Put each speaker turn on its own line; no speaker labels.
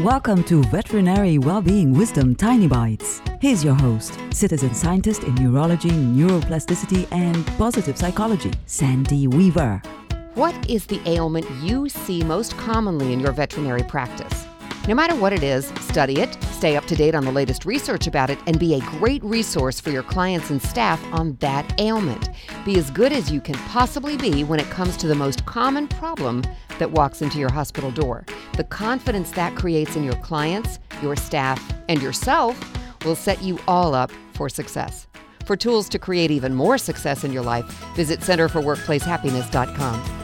Welcome to Veterinary Wellbeing Wisdom Tiny Bites. Here's your host, citizen scientist in neurology, neuroplasticity, and positive psychology, Sandy Weaver.
What is the ailment you see most commonly in your veterinary practice? No matter what it is, study it, stay up to date on the latest research about it, and be a great resource for your clients and staff on that ailment. Be as good as you can possibly be when it comes to the most common problem that walks into your hospital door. The confidence that creates in your clients, your staff, and yourself will set you all up for success. For tools to create even more success in your life, visit centerforworkplacehappiness.com.